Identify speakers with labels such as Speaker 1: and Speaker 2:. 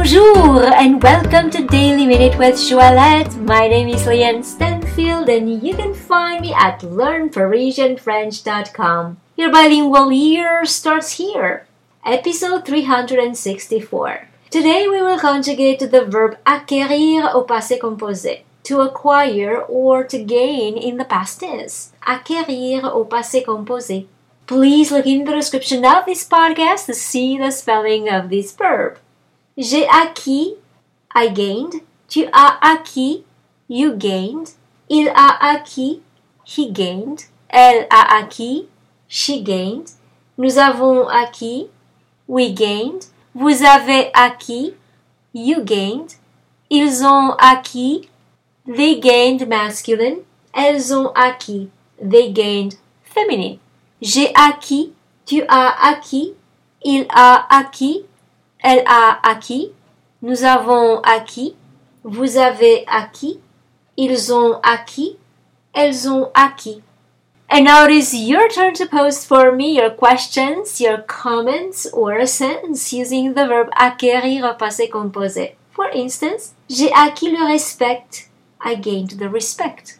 Speaker 1: Bonjour and welcome to Daily Minute with Joëlette. My name is Leanne Stanfield and you can find me at learnparisianfrench.com. Your bilingual year starts here. Episode 364. Today we will conjugate the verb acquérir au passé composé. To acquire or to gain in the past tense. Acquérir au passé composé. Please look in the description of this podcast to see the spelling of this verb. J'ai acquis, I gained. Tu as acquis, you gained. Il a acquis, he gained. Elle a acquis, she gained. Nous avons acquis, we gained. Vous avez acquis, you gained. Ils ont acquis, they gained masculine. Elles ont acquis, they gained feminine. J'ai acquis, tu as acquis, il a acquis, elle a acquis, nous avons acquis, vous avez acquis, ils ont acquis, elles ont acquis. And now it is your turn to post for me your questions, your comments, or a sentence using the verb acquérir au passé composé. For instance, j'ai acquis le respect. I gained the respect.